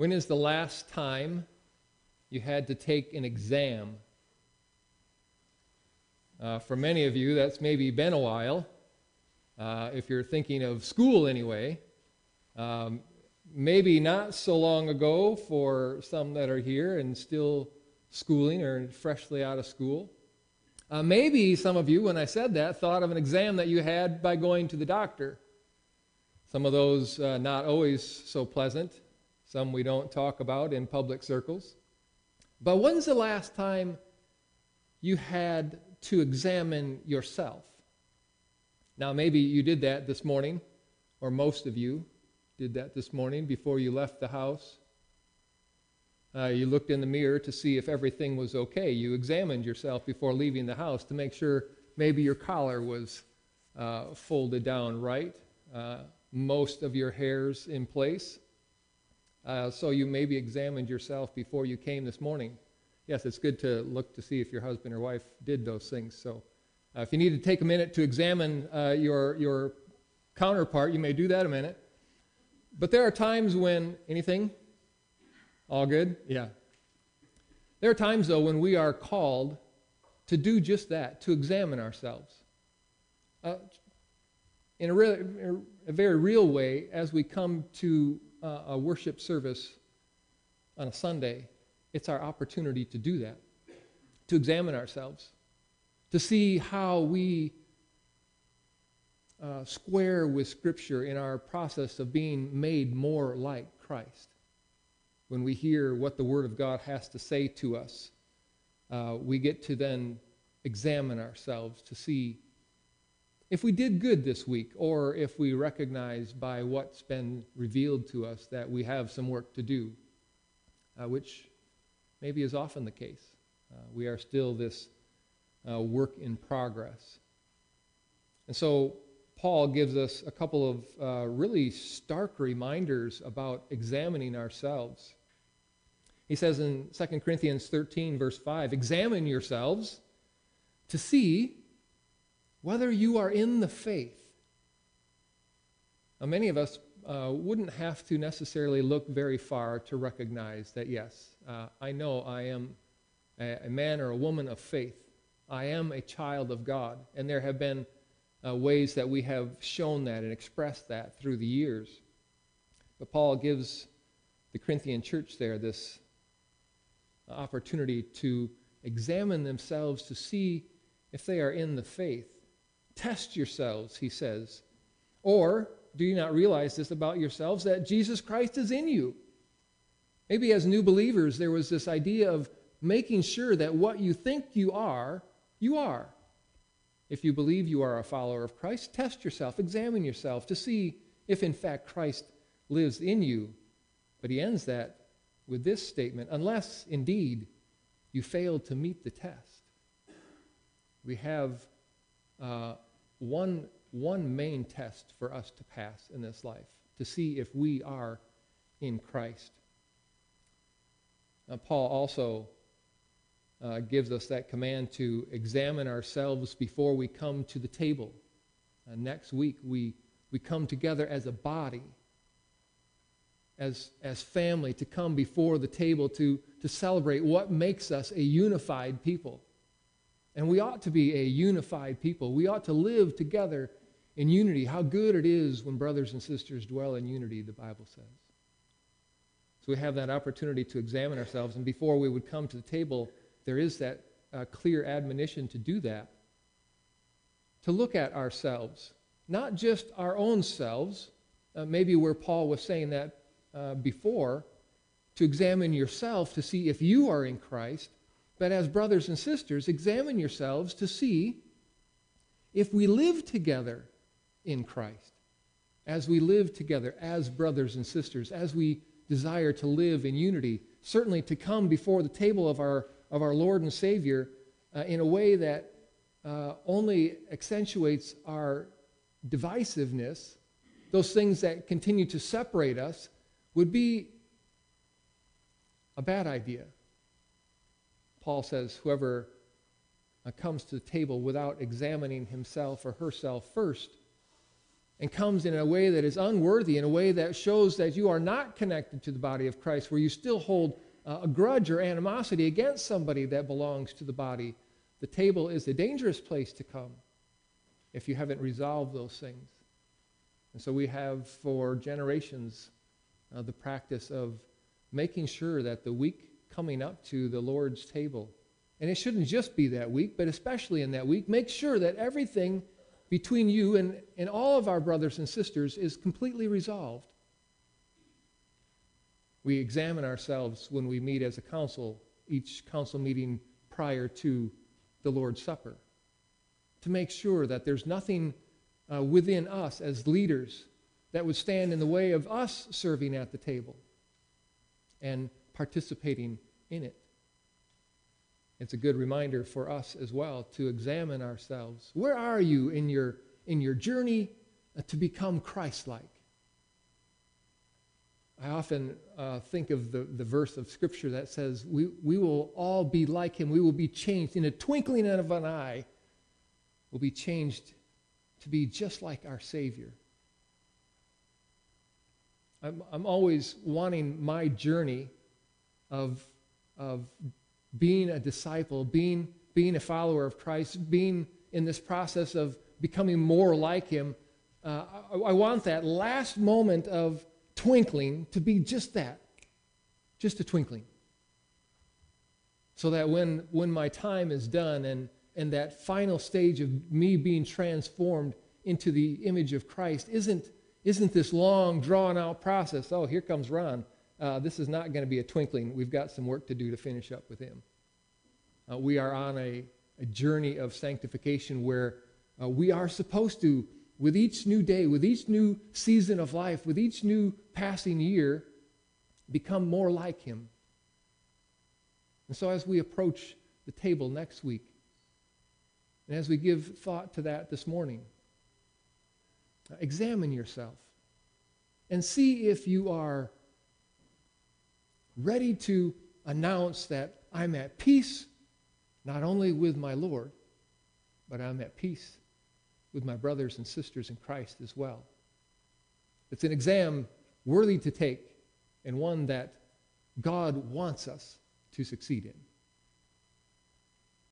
When is the last time you had to take an exam? Uh, for many of you, that's maybe been a while. Uh, if you're thinking of school anyway, um, maybe not so long ago for some that are here and still schooling or freshly out of school. Uh, maybe some of you, when I said that, thought of an exam that you had by going to the doctor. Some of those uh, not always so pleasant, some we don't talk about in public circles. But when's the last time you had to examine yourself? Now, maybe you did that this morning, or most of you did that this morning before you left the house. Uh, you looked in the mirror to see if everything was okay. You examined yourself before leaving the house to make sure maybe your collar was uh, folded down right, uh, most of your hairs in place. Uh, so you maybe examined yourself before you came this morning. Yes, it's good to look to see if your husband or wife did those things. So uh, if you need to take a minute to examine uh, your, your counterpart, you may do that a minute. But there are times when anything all good? Yeah. There are times, though, when we are called to do just that, to examine ourselves. Uh, in a, real, a, very real way, as we come to uh, a worship service on a Sunday, it's our opportunity to do that, to examine ourselves, to see how we uh, square with Scripture in our process of being made more like Christ. When we hear what the Word of God has to say to us, uh, we get to then examine ourselves to see if we did good this week or if we recognize by what's been revealed to us that we have some work to do, uh, which maybe is often the case. Uh, we are still this uh, work in progress. And so Paul gives us a couple of uh, really stark reminders about examining ourselves. He says in 2 Corinthians 13, verse 5, Examine yourselves to see whether you are in the faith. Now, many of us uh, wouldn't have to necessarily look very far to recognize that, yes, uh, I know I am a, a, man or a woman of faith. I am a child of God. And there have been uh, ways that we have shown that and expressed that through the years. But Paul gives the Corinthian church there this opportunity to examine themselves to see if they are in the faith. Test yourselves, he says. Or do you not realize this about yourselves that Jesus Christ is in you? Maybe as new believers, there was this idea of making sure that what you think you are, you are. If you believe you are a follower of Christ, test yourself, examine yourself to see if in fact Christ lives in you. But he ends that with this statement unless indeed you failed to meet the test. We have uh, one, one main test for us to pass in this life to see if we are in Christ. Now, Paul also uh, gives us that command to examine ourselves before we come to the table. Uh, next week, we, we come together as a body as, as family to come before the table to, to celebrate what makes us a unified people. And we ought to be a unified people. We ought to live together in unity. How good it is when brothers and sisters dwell in unity, the Bible says. So we have that opportunity to examine ourselves. And before we would come to the table, there is that uh, clear admonition to do that. To look at ourselves, not just our own selves, uh, maybe where Paul was saying that uh, before to examine yourself to see if you are in Christ. But as brothers and sisters, examine yourselves to see if we live together in Christ, as we live together as brothers and sisters, as we desire to live in unity, certainly to come before the table of our, of our Lord and Savior uh, in a way that uh, only accentuates our divisiveness, those things that continue to separate us, would be a bad idea. Paul says, whoever uh, comes to the table without examining himself or herself first and comes in a way that is unworthy, in a way that shows that you are not connected to the body of Christ, where you still hold uh, a grudge or animosity against somebody that belongs to the body, the table is a dangerous place to come if you haven't resolved those things. And so we have for generations uh, the practice of making sure that the week coming up to the Lord's table, and it shouldn't just be that week, but especially in that week, make sure that everything between you and, and all of our brothers and sisters is completely resolved. We examine ourselves when we meet as a council, each council meeting prior to the Lord's Supper, to make sure that there's nothing uh, within us as leaders that would stand in the way of us serving at the table and participating in it. It's a good reminder for us as well to examine ourselves. Where are you in your, in your journey uh, to become Christ like? I often uh, think of the, the verse of Scripture that says, we, we will all be like him. We will be changed in a twinkling of an eye. We'll be changed to be just like our Savior. I'm, I'm always wanting my journey of, of being a disciple, being, being a follower of Christ, being in this process of becoming more like Him. Uh, I, I want that last moment of twinkling to be just that, just a twinkling. So that when, when my time is done and, and that final stage of me being transformed into the image of Christ isn't, isn't this long, drawn out process. Oh, here comes Ron. Uh, this is not going to be a twinkling. We've got some work to do to finish up with him. Uh, we are on a, a, journey of sanctification where uh, we are supposed to, with each new day, with each new season of life, with each new passing year, become more like him. And so as we approach the table next week, and as we give thought to that this morning, examine yourself and see if you are ready to announce that I'm at peace not only with my Lord, but I'm at peace with my brothers and sisters in Christ as well. It's an exam worthy to take and one that God wants us to succeed in.